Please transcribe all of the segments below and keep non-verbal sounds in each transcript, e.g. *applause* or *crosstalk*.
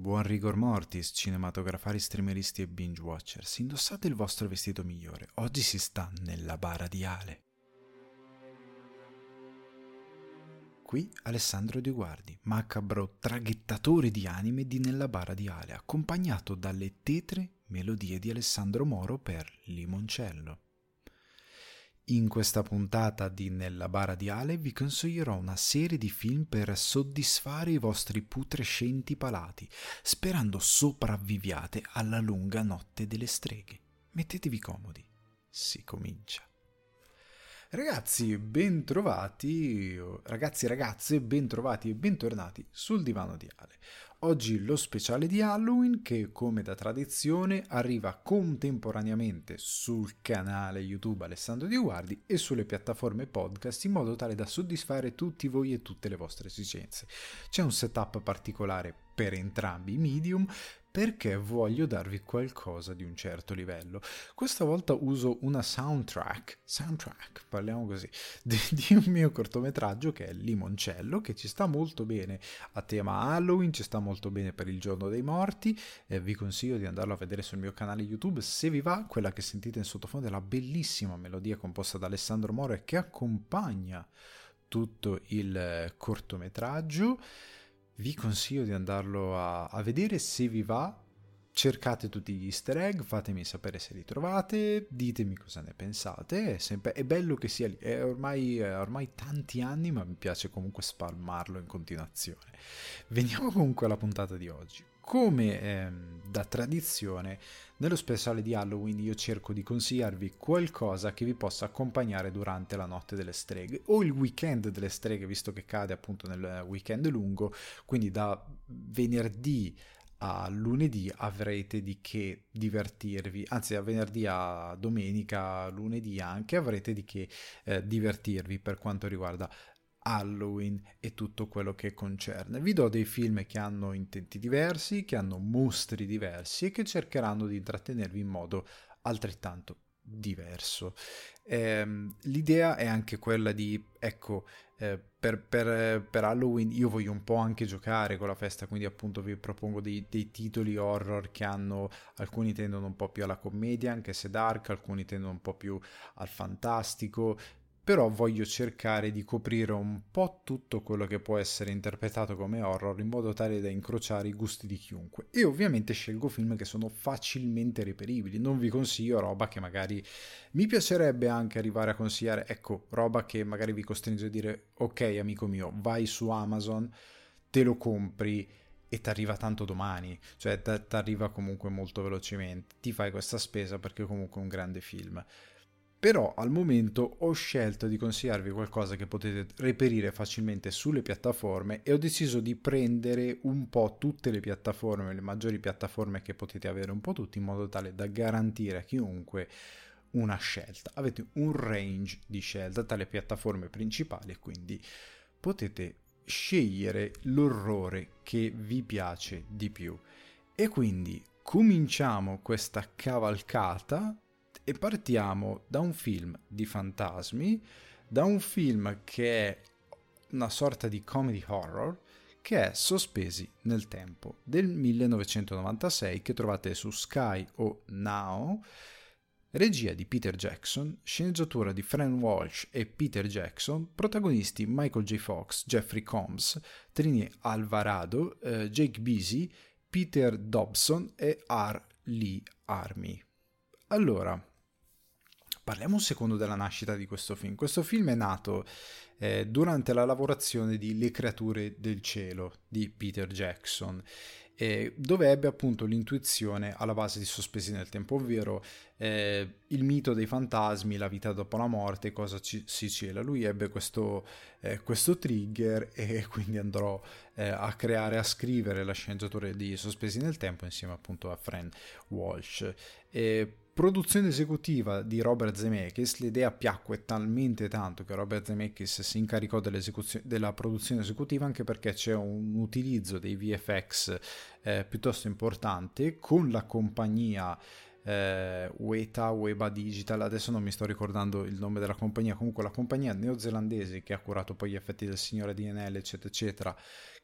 Buon rigor mortis, cinematografari, streameristi e binge watchers. Indossate il vostro vestito migliore. Oggi si sta nella bara di Ale. Qui Alessandro Di Guardi, macabro traghettatore di anime di Nella bara di Ale, accompagnato dalle tetre melodie di Alessandro Moro per Limoncello. In questa puntata di Nella bara di Ale vi consiglierò una serie di film per soddisfare i vostri putrescenti palati, sperando sopravviviate alla lunga notte delle streghe. Mettetevi comodi, si comincia. Ragazzi, bentrovati, ragazzi e ragazze, bentrovati e bentornati sul divano di Ale. Oggi lo speciale di Halloween che come da tradizione arriva contemporaneamente sul canale YouTube Alessandro Di Guardi e sulle piattaforme podcast in modo tale da soddisfare tutti voi e tutte le vostre esigenze. C'è un setup particolare per entrambi i medium perché voglio darvi qualcosa di un certo livello. Questa volta uso una soundtrack, soundtrack, parliamo così, *laughs* di, di, un mio cortometraggio che è Limoncello, che ci sta molto bene a tema Halloween, ci sta molto bene per il giorno dei morti. Eh, vi consiglio di andarlo a vedere sul mio canale YouTube se vi va. Quella che sentite in sottofondo è la bellissima melodia composta da Alessandro Moro e che accompagna tutto il cortometraggio vi consiglio di andarlo a, a vedere se vi va cercate tutti gli easter egg, fatemi sapere se li trovate, ditemi cosa ne pensate, è, sempre, è bello che sia lì, è ormai, è ormai, tanti anni ma mi piace comunque spalmarlo in continuazione. Veniamo comunque alla puntata di oggi. Come ehm, da tradizione, nello speciale di Halloween io cerco di consigliarvi qualcosa che vi possa accompagnare durante la notte delle streghe o il weekend delle streghe, visto che cade appunto nel weekend lungo, quindi da venerdì a lunedì avrete di che divertirvi, anzi a venerdì a domenica, lunedì anche avrete di che eh, divertirvi per quanto riguarda Halloween e tutto quello che concerne. Vi do dei film che hanno intenti diversi, che hanno mostri diversi e che cercheranno di intrattenervi in modo altrettanto diverso. Eh, l'idea è anche quella di, ecco, eh, per, per, per, Halloween io voglio un po' anche giocare con la festa, quindi appunto vi propongo dei, dei, titoli horror che hanno, alcuni tendono un po' più alla commedia, anche se dark, alcuni tendono un po' più al fantastico, però voglio cercare di coprire un po' tutto quello che può essere interpretato come horror in modo tale da incrociare i gusti di chiunque. E ovviamente scelgo film che sono facilmente reperibili, non vi consiglio roba che magari mi piacerebbe anche arrivare a consigliare, ecco, roba che magari vi costringe a dire ok amico mio, vai su Amazon, te lo compri e ti arriva tanto domani, cioè ti arriva comunque molto velocemente, ti fai questa spesa perché è comunque un grande film però al momento ho scelto di consigliarvi qualcosa che potete reperire facilmente sulle piattaforme e ho deciso di prendere un po' tutte le piattaforme, le maggiori piattaforme che potete avere un po' tutti in modo tale da garantire a chiunque una scelta. Avete un range di scelta tra le piattaforme principali e quindi potete scegliere l'orrore che vi piace di più. E quindi cominciamo questa cavalcata e partiamo da un film di fantasmi, da un film che è una sorta di comedy horror che è Sospesi nel tempo del 1996 che trovate su Sky o Now, regia di Peter Jackson, sceneggiatura di Fran Walsh e Peter Jackson, protagonisti Michael J. Fox, Jeffrey Combs, Trini Alvarado, eh, Jake Beasy, Peter Dobson e R. Lee Army. Allora, Parliamo un secondo della nascita di questo film. Questo film è nato eh, durante la lavorazione di Le creature del cielo di Peter Jackson, eh, dove ebbe appunto l'intuizione alla base di Sospesi nel tempo, ovvero eh, il mito dei fantasmi, la vita dopo la morte, cosa ci, si cela. Lui ebbe questo, eh, questo trigger e *laughs* quindi andrò eh, a creare, a scrivere la sceneggiatura di Sospesi nel tempo insieme appunto a Fran Walsh. E produzione esecutiva di Robert Zemeckis, l'idea piacque talmente tanto che Robert Zemeckis si incaricò della produzione esecutiva anche perché c'è un utilizzo dei VFX eh, piuttosto importante con la compagnia eh, Weta, Weba Digital, adesso non mi sto ricordando il nome della compagnia, comunque la compagnia neozelandese che ha curato poi gli effetti del Signore DNL eccetera eccetera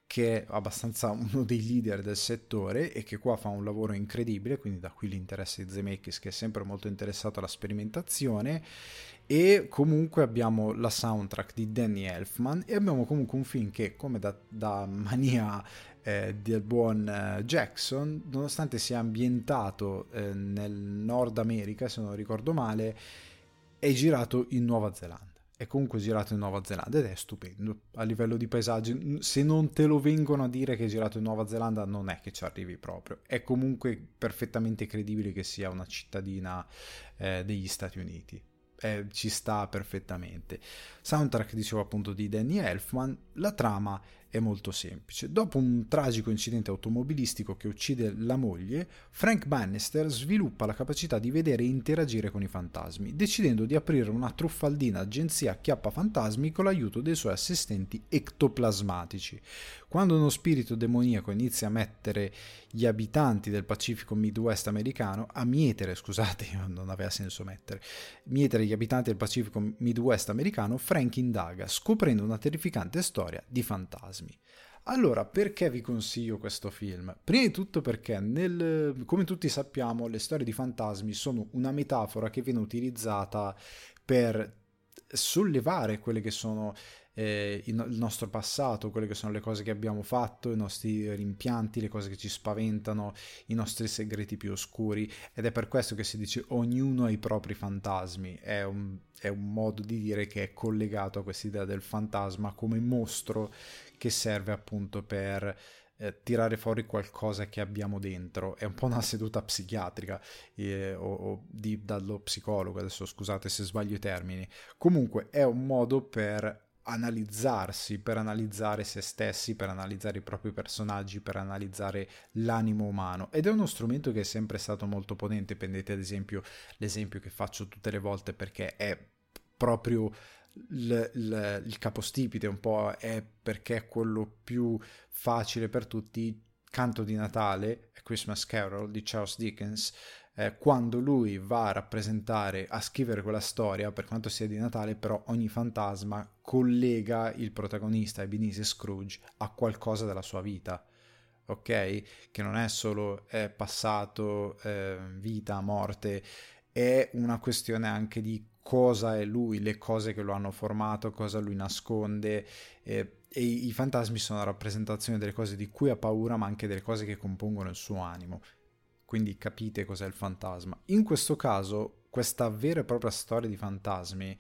che è abbastanza *laughs* uno dei leader del settore e che qua fa un lavoro incredibile, quindi da qui l'interesse di Zemeckis che è sempre molto interessato alla sperimentazione. E comunque abbiamo la soundtrack di Danny Elfman e abbiamo comunque un film che come da, da mania eh, del buon eh, Jackson nonostante sia ambientato eh, nel Nord America se non ricordo male è girato in Nuova Zelanda è comunque girato in Nuova Zelanda ed è stupendo a livello di paesaggi. Se non te lo vengono a dire che è girato in Nuova Zelanda, non è che ci arrivi proprio. È comunque perfettamente credibile che sia una cittadina eh, degli Stati Uniti. Eh, ci sta perfettamente. Soundtrack, dicevo appunto, di Danny Elfman. La trama è molto semplice. Dopo un tragico incidente automobilistico che uccide la moglie, Frank Bannister sviluppa la capacità di vedere e interagire con i fantasmi, decidendo di aprire una truffaldina agenzia acchiappa fantasmi con l'aiuto dei suoi assistenti ectoplasmatici. Quando uno spirito demoniaco inizia a mettere gli abitanti del Pacifico Midwest americano, a mietere, scusate, non aveva senso mettere, mietere gli abitanti del Pacifico Midwest americano, Frank indaga, scoprendo una terrificante storia di fantasmi. Allora, perché vi consiglio questo film? Prima di tutto perché, nel, come tutti sappiamo, le storie di fantasmi sono una metafora che viene utilizzata per sollevare quelle che sono eh, il, nostro passato, quelle che sono le cose che abbiamo fatto, i nostri rimpianti, le cose che ci spaventano, i nostri segreti più oscuri ed è per questo che si dice ognuno ha i propri fantasmi, è un, è un modo di dire che è collegato a questa idea del fantasma come mostro che serve appunto per eh, tirare fuori qualcosa che abbiamo dentro. È un po' una seduta psichiatrica eh, o, o di, dallo psicologo, adesso scusate se sbaglio i termini. Comunque è un modo per analizzarsi, per analizzare se stessi, per analizzare i propri personaggi, per analizzare l'animo umano. Ed è uno strumento che è sempre stato molto potente, prendete ad esempio l'esempio che faccio tutte le volte perché è proprio il, il, il capostipite un po' è perché è quello più facile per tutti. Canto di Natale, Christmas Carol di Charles Dickens eh, quando lui va a rappresentare, a scrivere quella storia, per quanto sia di Natale, però ogni fantasma collega il protagonista Ebenezer Scrooge a qualcosa della sua vita. Ok? Che non è solo eh, passato, eh, vita, morte, è una questione anche di cosa è lui, le cose che lo hanno formato, cosa lui nasconde. Eh, e i fantasmi sono la rappresentazione delle cose di cui ha paura, ma anche delle cose che compongono il suo animo quindi capite cos'è il fantasma. In questo caso, questa vera e propria storia di fantasmi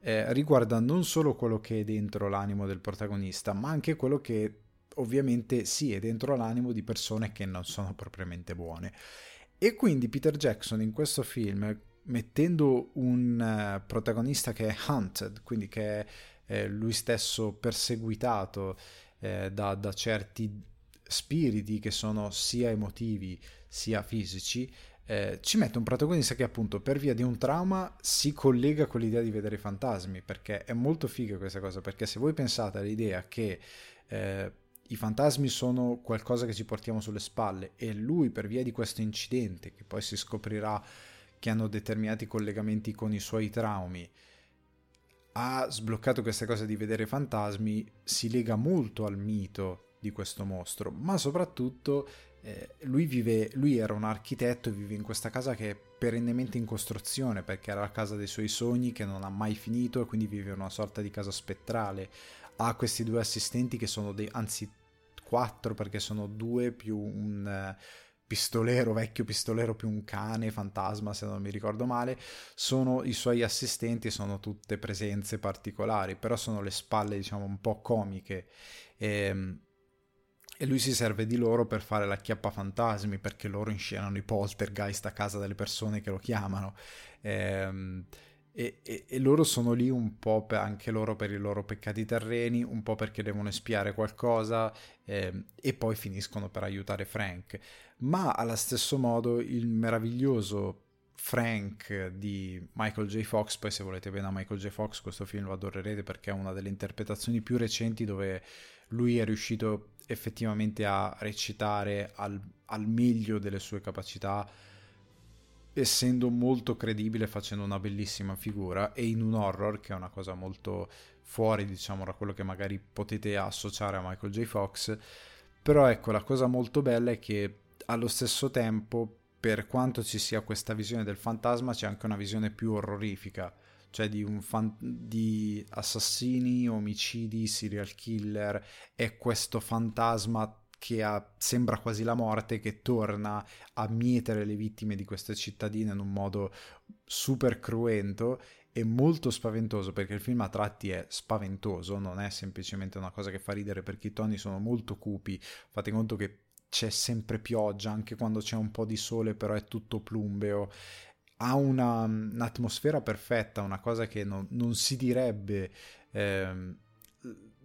eh, riguarda non solo quello che è dentro l'animo del protagonista, ma anche quello che ovviamente sì è dentro l'animo di persone che non sono propriamente buone. E quindi Peter Jackson in questo film, mettendo un uh, protagonista che è hunted, quindi che è eh, lui stesso perseguitato eh, da, da certi spiriti che sono sia emotivi sia fisici, eh, ci mette un protagonista che appunto per via di un trauma si collega con l'idea di vedere i fantasmi, perché è molto figa questa cosa, perché se voi pensate all'idea che eh, i fantasmi sono qualcosa che ci portiamo sulle spalle e lui per via di questo incidente, che poi si scoprirà che hanno determinati collegamenti con i suoi traumi, ha sbloccato questa cosa di vedere fantasmi, si lega molto al mito di questo mostro, ma soprattutto eh, lui, vive, lui era un architetto e vive in questa casa che è perennemente in costruzione perché era la casa dei suoi sogni che non ha mai finito e quindi vive una sorta di casa spettrale. Ha questi due assistenti che sono dei, anzi quattro perché sono due più un uh, pistolero, vecchio pistolero più un cane fantasma se non mi ricordo male, sono i suoi assistenti, sono tutte presenze particolari, però sono le spalle diciamo un po' comiche. E, ehm, e lui si serve di loro per fare la chiappa fantasmi perché loro inscenano i poltergeist a casa delle persone che lo chiamano ehm, e, e, e, loro sono lì un po' per, anche loro per i loro peccati terreni un po' perché devono espiare qualcosa ehm, e poi finiscono per aiutare Frank ma allo stesso modo il meraviglioso Frank di Michael J. Fox poi se volete bene a Michael J. Fox questo film lo adorerete perché è una delle interpretazioni più recenti dove lui è riuscito effettivamente a recitare al, al meglio delle sue capacità essendo molto credibile facendo una bellissima figura e in un horror che è una cosa molto fuori diciamo da quello che magari potete associare a Michael J. Fox però ecco la cosa molto bella è che allo stesso tempo per quanto ci sia questa visione del fantasma c'è anche una visione più orrorifica cioè di, fan- di assassini, omicidi, serial killer e questo fantasma che ha, sembra quasi la morte, che torna a mietere le vittime di queste cittadine in un modo super cruento e molto spaventoso perché il film a tratti è spaventoso, non è semplicemente una cosa che fa ridere perché i toni sono molto cupi, fate conto che c'è sempre pioggia anche quando c'è un po' di sole però è tutto plumbeo ha una, un'atmosfera perfetta una cosa che non, non si direbbe ehm,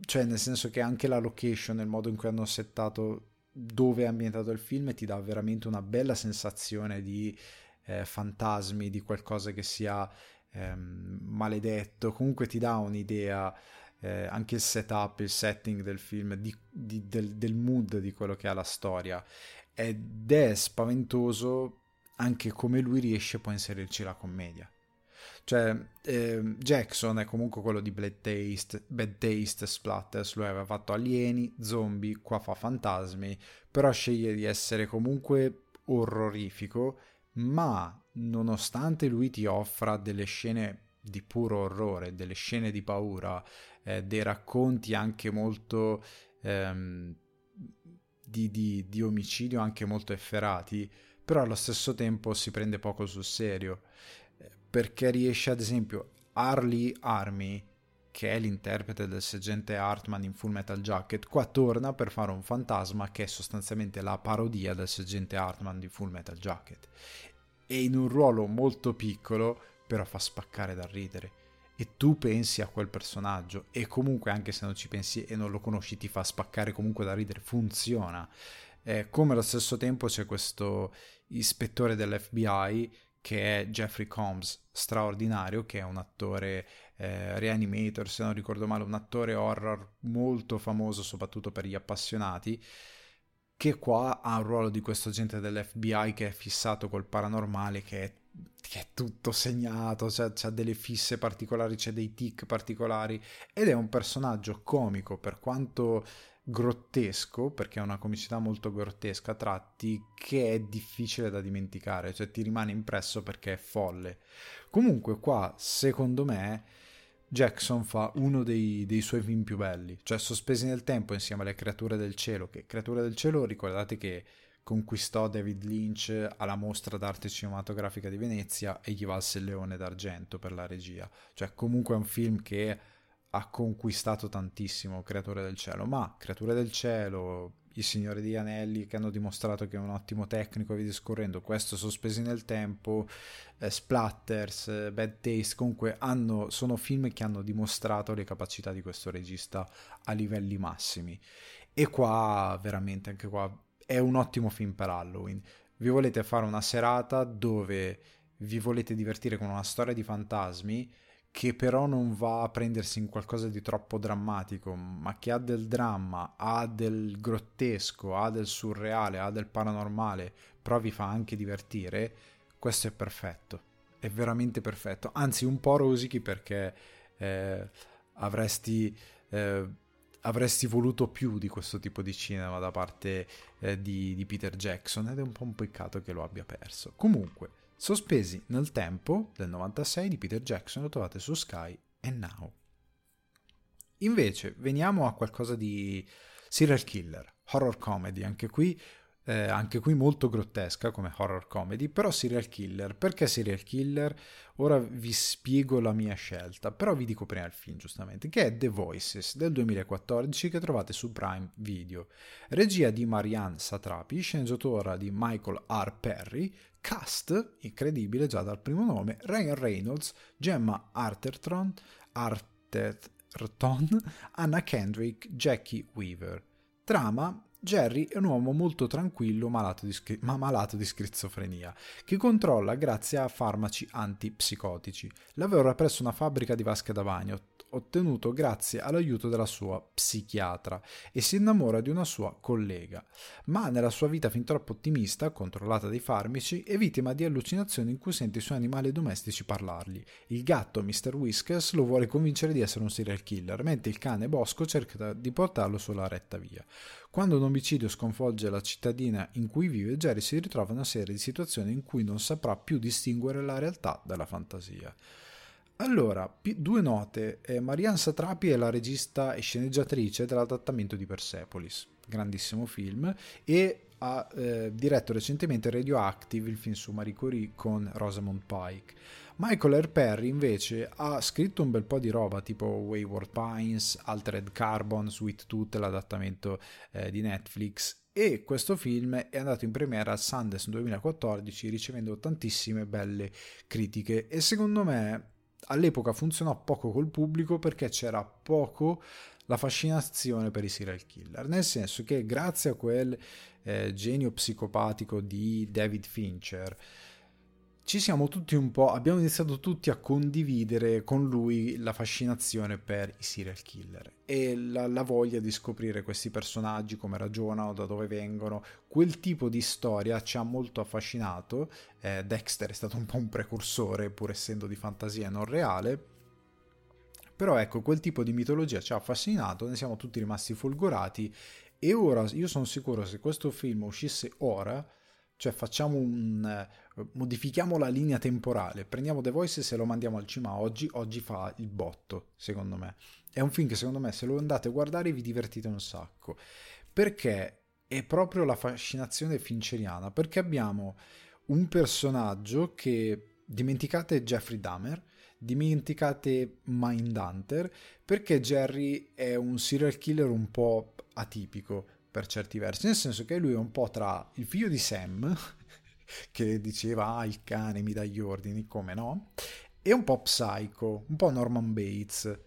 cioè nel senso che anche la location, il modo in cui hanno settato dove è ambientato il film ti dà veramente una bella sensazione di eh, fantasmi, di qualcosa che sia ehm, maledetto, comunque ti dà un'idea, eh, anche il setup, il setting del film, di, di, del, del mood di quello che è la storia. Ed è spaventoso anche come lui riesce poi a inserirci la commedia. Cioè, eh, Jackson è comunque quello di Bad Taste, Bad Taste Splatters, lui aveva fatto alieni, zombie, qua fa fantasmi, però sceglie di essere comunque orrorifico, ma nonostante lui ti offra delle scene di puro orrore, delle scene di paura, eh, dei racconti anche molto ehm, di, di, di omicidio, anche molto efferati, però allo stesso tempo si prende poco sul serio perché riesce ad esempio Harley Army che è l'interprete del sergente Hartman in Full Metal Jacket, qua torna per fare un fantasma che è sostanzialmente la parodia del sergente Hartman di Full Metal Jacket. E in un ruolo molto piccolo, però fa spaccare da ridere. E tu pensi a quel personaggio, e comunque anche se non ci pensi e non lo conosci, ti fa spaccare comunque da ridere, funziona. Eh, come allo stesso tempo c'è questo ispettore dell'FBI che è Jeffrey Combs, straordinario, che è un attore eh, reanimator, se non ricordo male, un attore horror molto famoso soprattutto per gli appassionati, che qua ha un ruolo di questo agente dell'FBI che è fissato col paranormale, che è, che è tutto segnato, cioè, ha delle fisse particolari, c'è dei tic particolari, ed è un personaggio comico per quanto grottesco, perché è una comicità molto grottesca a tratti, che è difficile da dimenticare, cioè ti rimane impresso perché è folle. Comunque qua, secondo me, Jackson fa uno dei, dei, suoi film più belli, cioè Sospesi nel tempo insieme alle Creature del Cielo, che Creature del Cielo ricordate che conquistò David Lynch alla mostra d'arte cinematografica di Venezia e gli valse il Leone d'Argento per la regia, cioè comunque è un film che ha conquistato tantissimo Creatore del Cielo, ma Creature del Cielo, i Signori di Anelli che hanno dimostrato che è un ottimo tecnico e via discorrendo, questo sospesi nel tempo, eh, Splatters, eh, Bad Taste, comunque hanno, sono film che hanno dimostrato le capacità di questo regista a livelli massimi. E qua veramente anche qua è un ottimo film per Halloween. Vi volete fare una serata dove vi volete divertire con una storia di fantasmi che però non va a prendersi in qualcosa di troppo drammatico, ma che ha del dramma, ha del grottesco, ha del surreale, ha del paranormale, però vi fa anche divertire, questo è perfetto. È veramente perfetto. Anzi, un po' rosichi perché eh, avresti, eh, avresti voluto più di questo tipo di cinema da parte eh, di, di Peter Jackson ed è un po' un peccato che lo abbia perso. Comunque, Sospesi nel tempo del 96 di Peter Jackson lo trovate su Sky e Now. Invece veniamo a qualcosa di serial killer, horror comedy, anche qui eh, anche qui molto grottesca come horror comedy, però serial killer. Perché serial killer? Ora vi spiego la mia scelta, però vi dico prima il film giustamente, che è The Voices del 2014 che trovate su Prime Video. Regia di Marianne Satrapi, sceneggiatura di Michael R. Perry, cast, incredibile già dal primo nome, Ryan Reynolds, Gemma Arterton, Arterton, Anna Kendrick, Jackie Weaver. Trama Jerry è un uomo molto tranquillo malato di, ma malato di schizofrenia, che controlla grazie a farmaci antipsicotici. Lavora presso una fabbrica di vasche da bagno, ottenuto grazie all'aiuto della sua psichiatra e si innamora di una sua collega, ma nella sua vita fin troppo ottimista, controllata dai farmaci, è vittima di allucinazioni in cui sente i suoi animali domestici parlargli. Il gatto, Mr. Whiskers, lo vuole convincere di essere un serial killer, mentre il cane Bosco cerca di portarlo sulla retta via. Quando un omicidio sconvolge la cittadina in cui vive, Jerry si ritrova in una serie di situazioni in cui non saprà più distinguere la realtà dalla fantasia. Allora, due note. Eh, Marianne Satrapi è la regista e sceneggiatrice dell'adattamento di Persepolis, grandissimo film, e ha eh, diretto recentemente Radioactive, il film su Marie Curie con Rosamund Pike. Michael R. Perry invece ha scritto un bel po' di roba tipo Wayward Pines, Altered Carbon, Sweet Tooth, l'adattamento eh, di Netflix e questo film è andato in premiera al Sundance 2014 ricevendo tantissime belle critiche e secondo me all'epoca funzionò poco col pubblico perché c'era poco la fascinazione per i serial killer, nel senso che grazie a quel eh, genio psicopatico di David Fincher ci siamo tutti un po', abbiamo iniziato tutti a condividere con lui la fascinazione per i serial killer e la, la, voglia di scoprire questi personaggi, come ragionano, da dove vengono. Quel tipo di storia ci ha molto affascinato. Eh, Dexter è stato un po' un precursore, pur essendo di fantasia non reale. Però ecco, quel tipo di mitologia ci ha affascinato, ne siamo tutti rimasti folgorati e ora io sono sicuro se questo film uscisse ora, cioè facciamo un modifichiamo la linea temporale, prendiamo The Voice e lo mandiamo al cinema oggi, oggi fa il botto, secondo me. È un film che secondo me se lo andate a guardare vi divertite un sacco, perché è proprio la fascinazione finceriana, perché abbiamo un personaggio che dimenticate Jeffrey Dahmer, dimenticate Mindhunter, perché Jerry è un serial killer un po' atipico per certi versi, nel senso che lui è un po' tra il figlio di Sam, *laughs* che diceva ah il cane mi dà gli ordini, come no? E un po' psycho, un po' Norman Bates,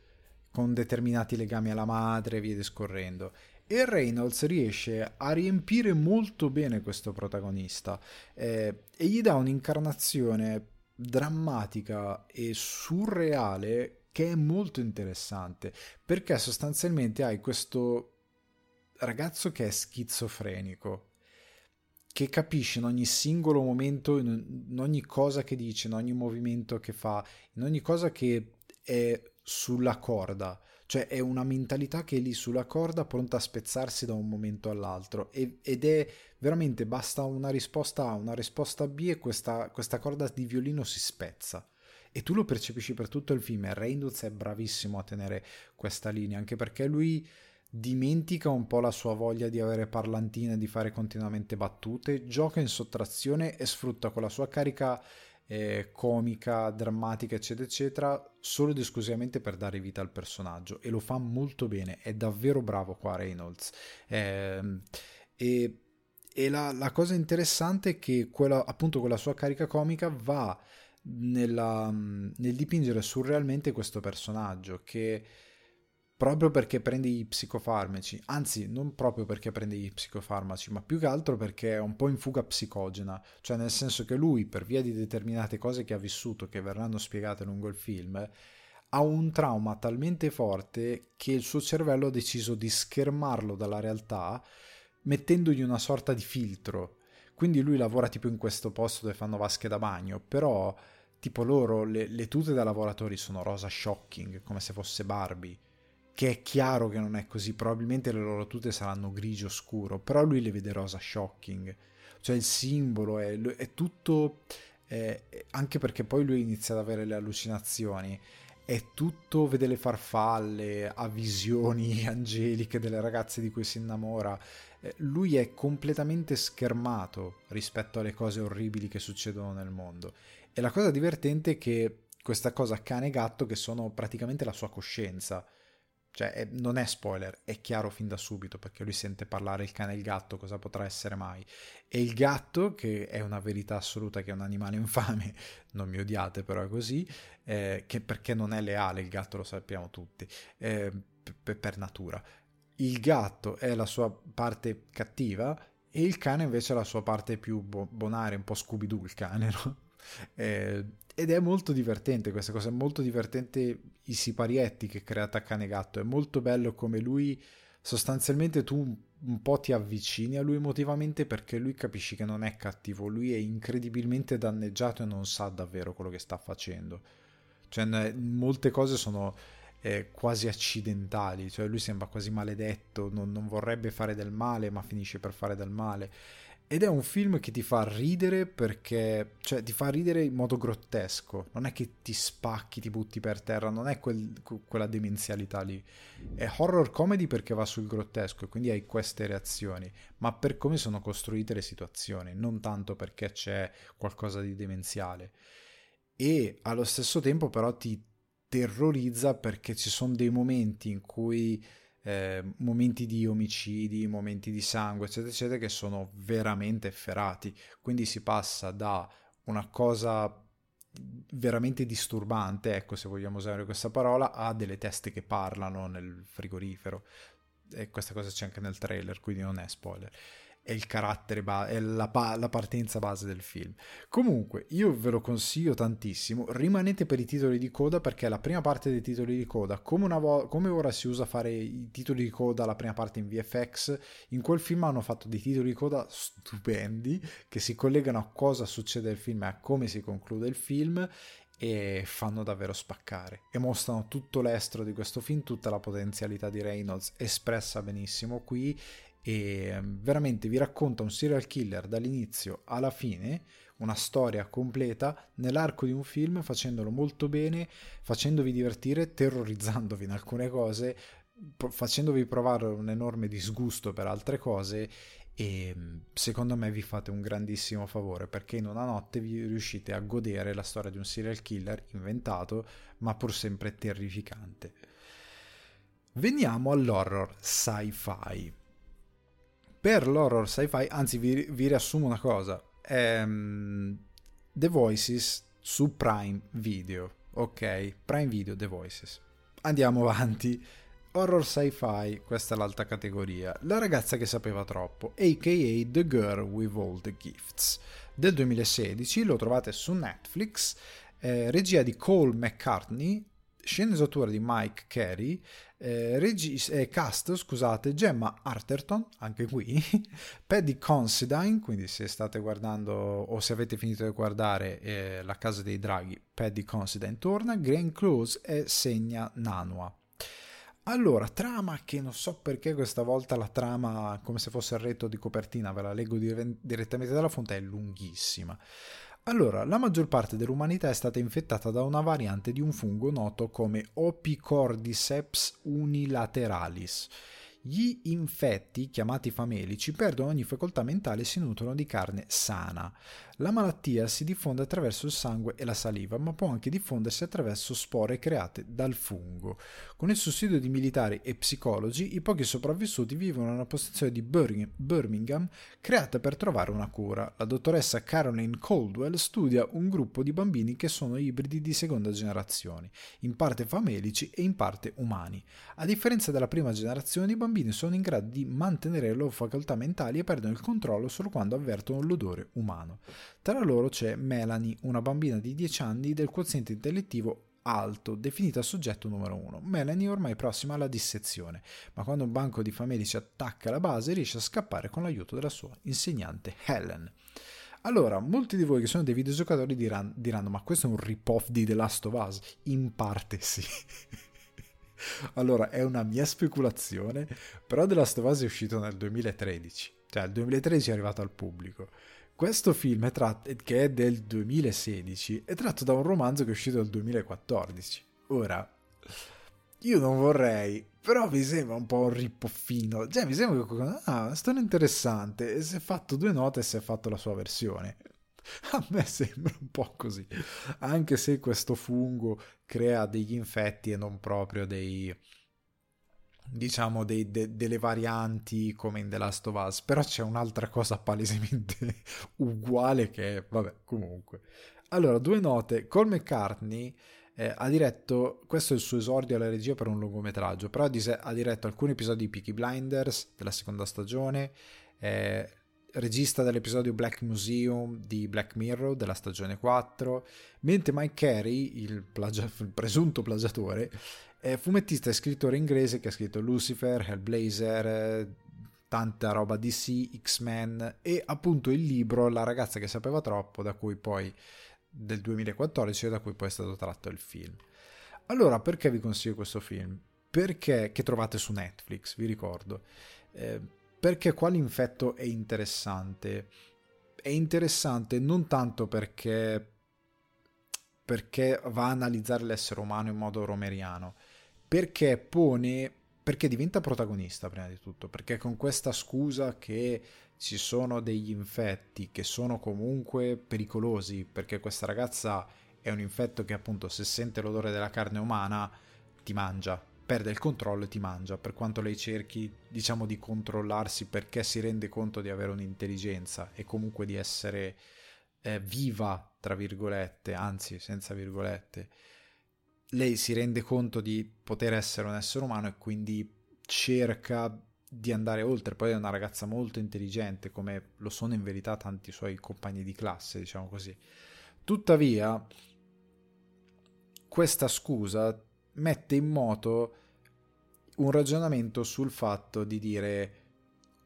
con determinati legami alla madre e via discorrendo. E Reynolds riesce a riempire molto bene questo protagonista eh, e gli dà un'incarnazione drammatica e surreale che è molto interessante perché sostanzialmente hai questo ragazzo che è schizofrenico che capisce in ogni singolo momento, in ogni cosa che dice, in ogni movimento che fa, in ogni cosa che è sulla corda. Cioè è una mentalità che è lì sulla corda pronta a spezzarsi da un momento all'altro ed è veramente basta una risposta A, una risposta B e questa, questa corda di violino si spezza e tu lo percepisci per tutto il film e Reynolds è bravissimo a tenere questa linea anche perché lui dimentica un po' la sua voglia di avere parlantina di fare continuamente battute, gioca in sottrazione e sfrutta con la sua carica eh, comica, drammatica, eccetera, eccetera, solo ed esclusivamente per dare vita al personaggio e lo fa molto bene, è davvero bravo qua Reynolds. Eh, e, e la, la, cosa interessante è che quella, appunto quella sua carica comica va nella, nel dipingere surrealmente questo personaggio che proprio perché prende i psicofarmaci, anzi non proprio perché prende i psicofarmaci, ma più che altro perché è un po' in fuga psicogena, cioè nel senso che lui per via di determinate cose che ha vissuto, che verranno spiegate lungo il film, ha un trauma talmente forte che il suo cervello ha deciso di schermarlo dalla realtà mettendogli una sorta di filtro. Quindi lui lavora tipo in questo posto dove fanno vasche da bagno, però tipo loro le, le tute da lavoratori sono rosa shocking, come se fosse Barbie che è chiaro che non è così, probabilmente le loro tute saranno grigio scuro, però lui le vede rosa shocking, cioè il simbolo è, è tutto, è, anche perché poi lui inizia ad avere le allucinazioni, è tutto, vede le farfalle, ha visioni *laughs* angeliche delle ragazze di cui si innamora, eh, lui è completamente schermato rispetto alle cose orribili che succedono nel mondo. E la cosa divertente è che questa cosa cane e gatto che sono praticamente la sua coscienza, cioè, è, non è spoiler, è chiaro fin da subito perché lui sente parlare il cane e il gatto, cosa potrà essere mai. E il gatto, che è una verità assoluta, che è un animale *laughs* infame, non mi odiate però è così, eh, che perché non è leale, il gatto lo sappiamo tutti, eh, p- per natura. Il gatto è la sua parte cattiva e il cane invece è la sua parte più bo- bonaria, un po' Scooby-Doo il cane, *laughs* no? Eh, ed è molto divertente questa cosa, è molto divertente i siparietti che crea Takanegatto, è molto bello come lui sostanzialmente tu un, un po' ti avvicini a lui emotivamente perché lui capisci che non è cattivo, lui è incredibilmente danneggiato e non sa davvero quello che sta facendo. Cioè molte cose sono eh, quasi accidentali, cioè lui sembra quasi maledetto, non, non vorrebbe fare del male ma finisce per fare del male ed è un film che ti fa ridere perché, cioè, ti fa ridere in modo grottesco. Non è che ti spacchi, ti butti per terra, non è quel, quella demenzialità lì. È horror comedy perché va sul grottesco e quindi hai queste reazioni, ma per come sono costruite le situazioni, non tanto perché c'è qualcosa di demenziale. E allo stesso tempo, però, ti terrorizza perché ci sono dei momenti in cui eh, momenti di omicidi, momenti di sangue, eccetera, eccetera, che sono veramente efferati. Quindi si passa da una cosa veramente disturbante, ecco se vogliamo usare questa parola, a delle teste che parlano nel frigorifero. E questa cosa c'è anche nel trailer, quindi non è spoiler è il carattere, ba- è la, pa- la, partenza base del film. Comunque, io ve lo consiglio tantissimo. Rimanete per i titoli di coda perché la prima parte dei titoli di coda, come, vo- come ora si usa fare i titoli di coda, la prima parte in VFX, in quel film hanno fatto dei titoli di coda stupendi che si collegano a cosa succede nel film e a come si conclude il film e fanno davvero spaccare e mostrano tutto l'estro di questo film, tutta la potenzialità di Reynolds espressa benissimo qui e ehm, veramente vi racconta un serial killer dall'inizio alla fine, una storia completa nell'arco di un film facendolo molto bene, facendovi divertire, terrorizzandovi in alcune cose, facendovi provare un enorme disgusto per altre cose e ehm, secondo me vi fate un grandissimo favore perché in una notte vi riuscite a godere la storia di un serial killer inventato ma pur sempre terrificante. Veniamo all'horror sci-fi per l'horror sci-fi, anzi vi, vi riassumo una cosa, ehm, The Voices su Prime Video, ok? Prime Video, The Voices. Andiamo avanti. Horror sci-fi, questa è l'alta categoria. La ragazza che sapeva troppo, aka The Girl with All the Gifts, del 2016, lo trovate su Netflix, eh, regia di Cole McCartney, sceneggiatura di Mike Carey, eh, regi- eh, cast, scusate, Gemma Arterton, anche qui, *laughs* Paddy Considine, quindi se state guardando o se avete finito di guardare eh, La casa dei draghi, Paddy Considine torna, Glenn Close e Segna Nanua. Allora, trama che non so perché questa volta la trama, come se fosse il retto di copertina, ve la leggo direttamente dalla fonte, è lunghissima. Allora, la maggior parte dell'umanità è stata infettata da una variante di un fungo noto come Opicordyceps unilateralis gli infetti, chiamati famelici, perdono ogni facoltà mentale e si nutrono di carne sana. La malattia si diffonde attraverso il sangue e la saliva, ma può anche diffondersi attraverso spore create dal fungo. Con il sussidio di militari e psicologi, i pochi sopravvissuti vivono in una posizione di Birmingham creata per trovare una cura. La dottoressa Caroline Caldwell studia un gruppo di bambini che sono ibridi di seconda generazione, in parte famelici e in parte umani. A differenza della prima generazione, i bambini sono in grado di mantenere le loro facoltà mentali e perdono il controllo solo quando avvertono l'odore umano. Tra loro c'è Melanie, una bambina di 10 anni del quoziente intellettivo alto, definita soggetto numero 1. Melanie è ormai prossima alla dissezione, ma quando un banco di famelici attacca la base riesce a scappare con l'aiuto della sua insegnante Helen. Allora, molti di voi che sono dei videogiocatori diranno, diranno ma questo è un rip-off di The Last of Us? In parte sì. *laughs* Allora, è una mia speculazione, però The Last of Us è uscito nel 2013, cioè il 2013 è arrivato al pubblico. Questo film, è tratto, che è del 2016, è tratto da un romanzo che è uscito nel 2014. Ora, io non vorrei, però mi sembra un po' un ripoffino. Cioè, mi sembra che... Ah, storia interessante. Si è fatto due note e si è fatto la sua versione. *laughs* A me sembra un po' così, anche se questo fungo crea degli infetti e non proprio dei diciamo dei, de, delle varianti come in The Last of Us, però c'è un'altra cosa palesemente *laughs* uguale che vabbè, comunque. Allora, due note, Cole McCartney eh, ha diretto, questo è il suo esordio alla regia per un lungometraggio, però ha diretto alcuni episodi di Peaky Blinders della seconda stagione, eh, regista dell'episodio Black Museum di Black Mirror della stagione 4, mentre Mike Carey, il, plagia- il presunto plagiatore, è fumettista e scrittore inglese che ha scritto Lucifer, Hellblazer, tanta roba DC, X-Men e appunto il libro La ragazza che sapeva troppo, da cui poi del 2014 da cui poi è stato tratto il film. Allora, perché vi consiglio questo film? Perché che trovate su Netflix, vi ricordo. Eh, perché qua l'infetto è interessante. È interessante non tanto perché perché va a analizzare l'essere umano in modo romeriano, perché pone perché diventa protagonista prima di tutto, perché con questa scusa che ci sono degli infetti che sono comunque pericolosi, perché questa ragazza è un infetto che appunto se sente l'odore della carne umana ti mangia, perde il controllo e ti mangia, per quanto lei cerchi diciamo di controllarsi perché si rende conto di avere un'intelligenza e comunque di essere eh, viva, tra virgolette, anzi senza virgolette lei si rende conto di poter essere un essere umano e quindi cerca di andare oltre. Poi è una ragazza molto intelligente, come lo sono in verità tanti suoi compagni di classe, diciamo così. Tuttavia, questa scusa mette in moto un ragionamento sul fatto di dire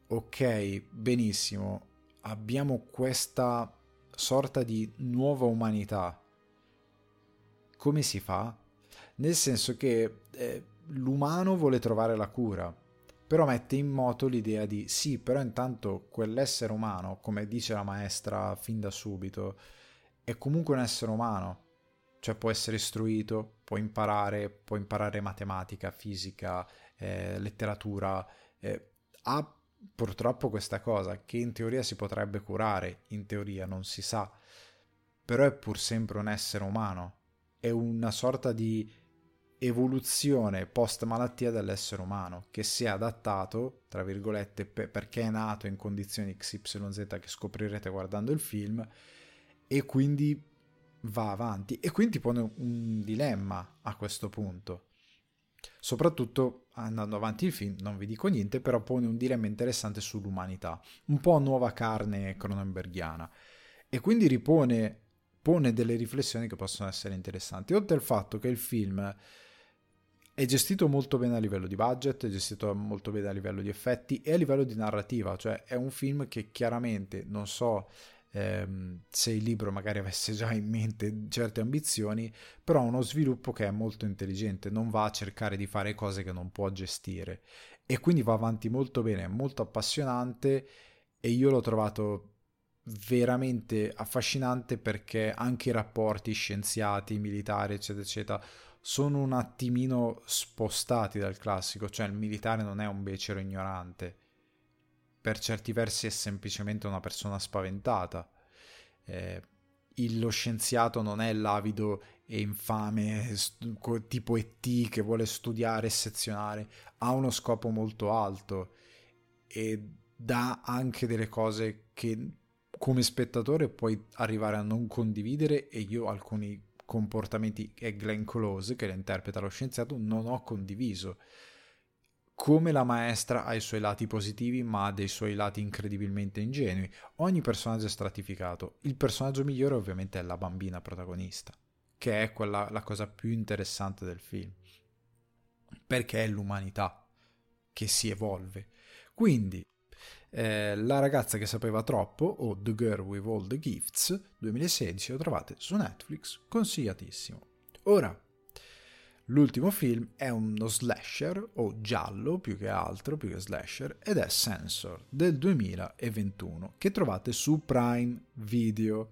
ok, benissimo, abbiamo questa sorta di nuova umanità. Come si fa? Nel senso che eh, l'umano vuole trovare la cura, però mette in moto l'idea di sì, però intanto quell'essere umano, come dice la maestra fin da subito, è comunque un essere umano, cioè può essere istruito, può imparare, può imparare matematica, fisica, eh, letteratura, eh, ha purtroppo questa cosa che in teoria si potrebbe curare, in teoria non si sa, però è pur sempre un essere umano, è una sorta di evoluzione post malattia dell'essere umano che si è adattato, tra virgolette, pe- perché è nato in condizioni XYZ che scoprirete guardando il film e quindi va avanti. E quindi pone un dilemma a questo punto. Soprattutto andando avanti il film, non vi dico niente, però pone un dilemma interessante sull'umanità, un po' nuova carne cronenberghiana e quindi ripone pone delle riflessioni che possono essere interessanti, oltre al fatto che il film è gestito molto bene a livello di budget, è gestito molto bene a livello di effetti e a livello di narrativa, cioè è un film che chiaramente non so ehm, se il libro magari avesse già in mente certe ambizioni, però ha uno sviluppo che è molto intelligente, non va a cercare di fare cose che non può gestire. E quindi va avanti molto bene, è molto appassionante e io l'ho trovato veramente affascinante perché anche i rapporti scienziati, militari, eccetera, eccetera, sono un attimino spostati dal classico, cioè il militare non è un becero ignorante, per certi versi è semplicemente una persona spaventata. Eh, lo scienziato non è l'avido e infame tipo ET che vuole studiare e sezionare, ha uno scopo molto alto e dà anche delle cose che come spettatore puoi arrivare a non condividere e io alcuni comportamenti e Glenn Close, che la interpreta lo scienziato, non ho condiviso. Come la maestra ha i suoi lati positivi, ma ha dei suoi lati incredibilmente ingenui. Ogni personaggio è stratificato. Il personaggio migliore, ovviamente, è la bambina protagonista, che è quella, la cosa più interessante del film. Perché è l'umanità che si evolve. Quindi, eh, La ragazza che sapeva troppo o The Girl with All the Gifts 2016 lo trovate su Netflix, consigliatissimo. Ora, l'ultimo film è uno slasher o giallo più che altro, più che slasher, ed è Sensor del 2021 che trovate su Prime Video.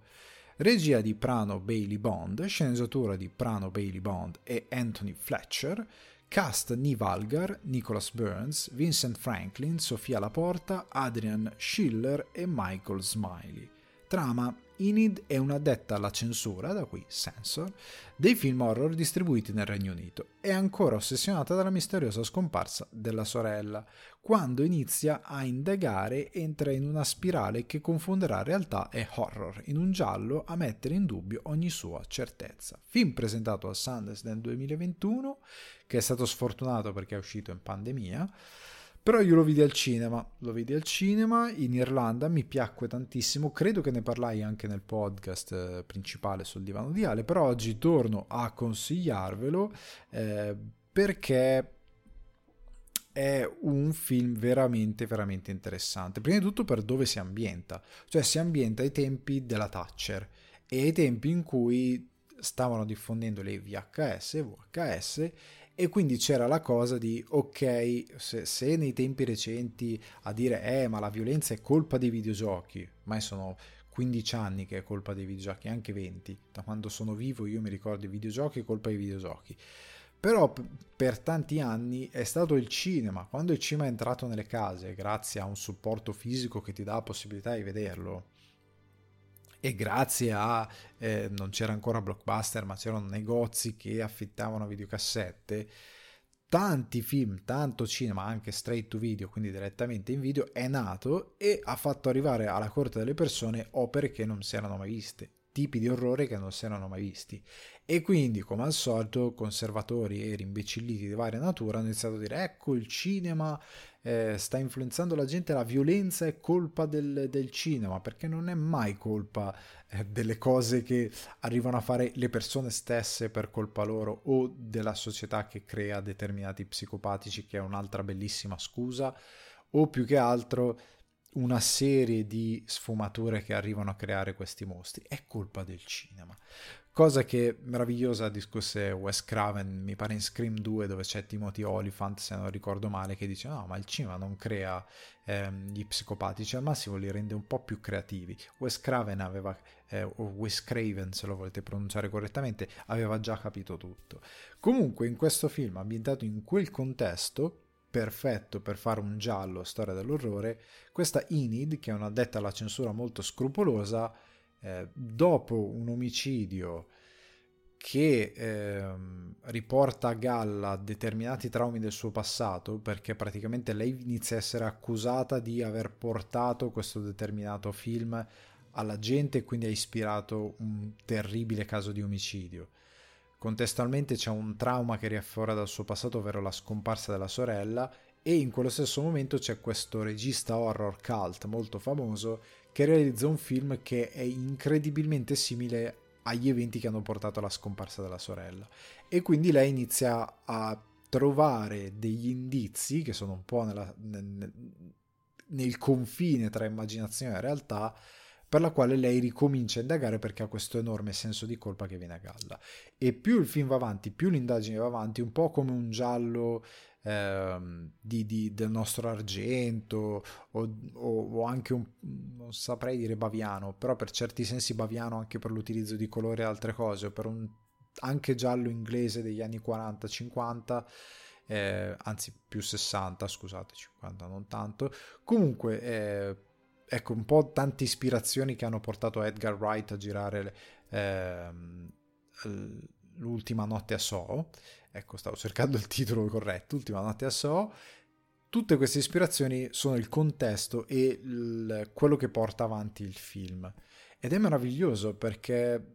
Regia di Prano Bailey Bond, sceneggiatura di Prano Bailey Bond e Anthony Fletcher, Cast Nivalgar, Nicholas Burns, Vincent Franklin, Sofia Laporta, Adrian Schiller e Michael Smiley. Trama Enid è un'addetta alla censura, da qui Censor, dei film horror distribuiti nel Regno Unito. È ancora ossessionata dalla misteriosa scomparsa della sorella. Quando inizia a indagare entra in una spirale che confonderà realtà e horror, in un giallo a mettere in dubbio ogni sua certezza. Film presentato a Sundance nel 2021, che è stato sfortunato perché è uscito in pandemia, Però io lo vidi al cinema, lo vidi al cinema in Irlanda, mi piacque tantissimo, credo che ne parlai anche nel podcast eh, principale sul divano di Ale, però oggi torno a consigliarvelo eh, perché è un film veramente veramente interessante. Prima di tutto per dove si ambienta, cioè si ambienta ai tempi della Thatcher e ai tempi in cui stavano diffondendo le VHS, VHS e quindi c'era la cosa di ok, se, se, nei tempi recenti a dire eh ma la violenza è colpa dei videogiochi, ma sono 15 anni che è colpa dei videogiochi, anche 20, da quando sono vivo io mi ricordo i videogiochi, colpa dei videogiochi. Però per tanti anni è stato il cinema, quando il cinema è entrato nelle case, grazie a un supporto fisico che ti dà la possibilità di vederlo, e grazie a eh, non c'era ancora blockbuster ma c'erano negozi che affittavano videocassette tanti film, tanto cinema, anche straight to video, quindi direttamente in video, è nato e ha fatto arrivare alla corte delle persone opere che non si erano mai viste, tipi di orrore che non si erano mai visti. E quindi, come al solito, conservatori e rimbecilliti di varia natura hanno iniziato a dire ecco il cinema eh, sta influenzando la gente, la violenza è colpa del, del cinema, perché non è mai colpa eh, delle cose che arrivano a fare le persone stesse per colpa loro o della società che crea determinati psicopatici, che è un'altra bellissima scusa, o più che altro una serie di sfumature che arrivano a creare questi mostri. È colpa del cinema. Cosa che meravigliosa discusse Wes Craven, mi pare in Scream 2, dove c'è Timothy Oliphant, se non ricordo male, che dice no, ma il cinema non crea ehm, gli psicopatici, al massimo li rende un po' più creativi. Wes Craven aveva, eh, o Wes Craven, se lo volete pronunciare correttamente, aveva già capito tutto. Comunque in questo film, ambientato in quel contesto, perfetto per fare un giallo storia dell'orrore, questa Enid, che è una detta alla censura molto scrupolosa, eh, dopo un omicidio che eh, riporta a galla determinati traumi del suo passato, perché praticamente lei inizia a essere accusata di aver portato questo determinato film alla gente e quindi ha ispirato un terribile caso di omicidio. Contestualmente c'è un trauma che riaffora dal suo passato, ovvero la scomparsa della sorella, e in quello stesso momento c'è questo regista horror cult molto famoso che realizza un film che è incredibilmente simile agli eventi che hanno portato alla scomparsa della sorella. E quindi lei inizia a trovare degli indizi che sono un po' nella, nel, nel confine tra immaginazione e realtà per la quale lei ricomincia a indagare perché ha questo enorme senso di colpa che viene a galla. E più il film va avanti, più l'indagine va avanti, un po' come un giallo Ehm, di, di, del nostro argento o, o, o, anche un, non saprei dire baviano, però per certi sensi baviano anche per l'utilizzo di colori e altre cose, o per un anche giallo inglese degli anni 40-50, eh, anzi più 60, scusate, 50 non tanto. Comunque, eh, ecco, un po' tante ispirazioni che hanno portato Edgar Wright a girare eh, l'ultima notte a Soho ecco stavo cercando il titolo corretto, Ultima notte a So, tutte queste ispirazioni sono il contesto e il, quello che porta avanti il film. Ed è meraviglioso perché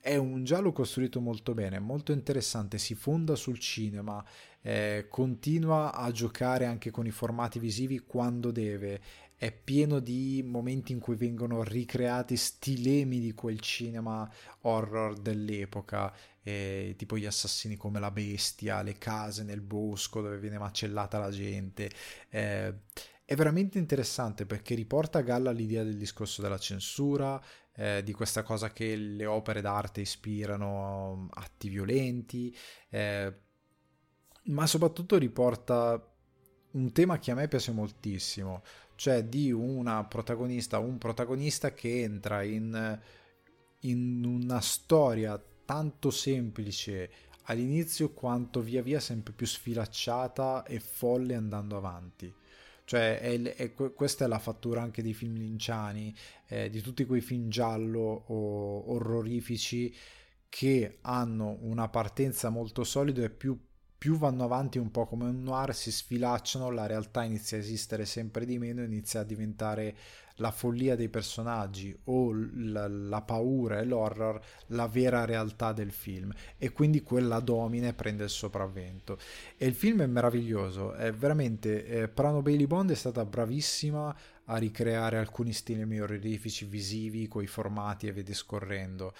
è un giallo costruito molto bene, molto interessante, si fonda sul cinema, eh, continua a giocare anche con i formati visivi quando deve, è pieno di momenti in cui vengono ricreati stilemi di quel cinema horror dell'epoca, eh, tipo gli assassini come la bestia, le case nel bosco dove viene macellata la gente. Eh, è veramente interessante perché riporta a galla l'idea del discorso della censura, eh, di questa cosa che le opere d'arte ispirano atti violenti, eh, ma soprattutto riporta un tema che a me piace moltissimo, cioè di una protagonista, un protagonista che entra in, in una storia tanto semplice all'inizio quanto via via sempre più sfilacciata e folle andando avanti. Cioè, è, è, questa è la fattura anche dei film linciani, eh, di tutti quei film giallo o orrorifici che hanno una partenza molto solida e più più vanno avanti un po' come un noir, si sfilacciano, la realtà inizia a esistere sempre di meno, inizia a diventare la follia dei personaggi o la, la paura e l'horror la vera realtà del film e quindi quella domina e prende il sopravvento. E il film è meraviglioso, è veramente... Eh, Prano Bailey Bond è stata bravissima a ricreare alcuni stili migliorifici visivi, coi formati e vedi scorrendo.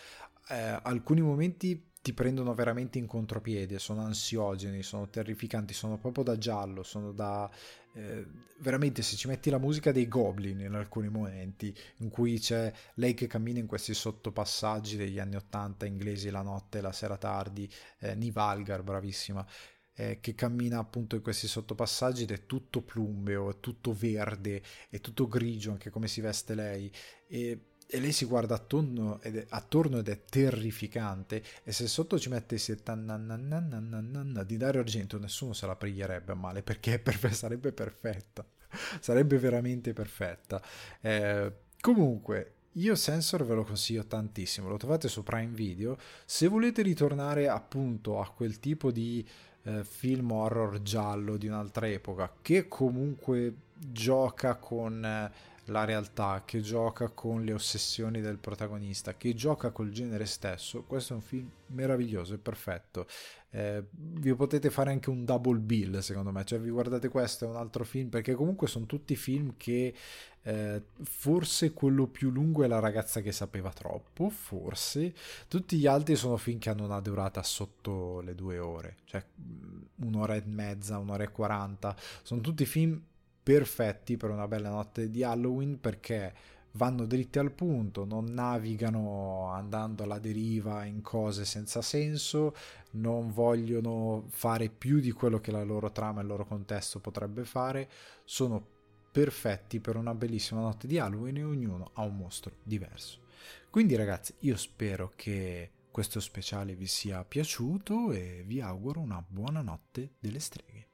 Eh, alcuni momenti ti prendono veramente in contropiede, sono ansiogeni, sono terrificanti, sono proprio da giallo, sono da... Eh, veramente se ci metti la musica dei goblin in alcuni momenti in cui c'è lei che cammina in questi sottopassaggi degli anni 80 inglesi la notte, la sera tardi, eh, Nivalgar, bravissima, eh, che cammina appunto in questi sottopassaggi ed è tutto plumbeo, è tutto verde, è tutto grigio anche come si veste lei. E e lei si guarda attorno ed, è, attorno ed è terrificante e se sotto ci mettessi di Dario Argento nessuno se la pregherebbe a male perché perfe- sarebbe perfetta sarebbe veramente perfetta eh, comunque io Sensor ve lo consiglio tantissimo lo trovate su Prime Video se volete ritornare appunto a quel tipo di eh, film horror giallo di un'altra epoca che comunque gioca con eh, la realtà, che gioca con le ossessioni del protagonista, che gioca col genere stesso, questo è un film meraviglioso, è perfetto. Eh, vi potete fare anche un double bill secondo me, cioè vi guardate questo è un altro film, perché comunque sono tutti film che eh, forse quello più lungo è La ragazza che sapeva troppo, forse. Tutti gli altri sono film che hanno una durata sotto le due ore, cioè mm, un'ora e mezza, un'ora e quaranta. Sono tutti film perfetti per una bella notte di Halloween perché vanno dritti al punto, non navigano andando alla deriva in cose senza senso, non vogliono fare più di quello che la loro trama e il loro contesto potrebbe fare, sono perfetti per una bellissima notte di Halloween e ognuno ha un mostro diverso. Quindi ragazzi, io spero che questo speciale vi sia piaciuto e vi auguro una buona notte delle streghe.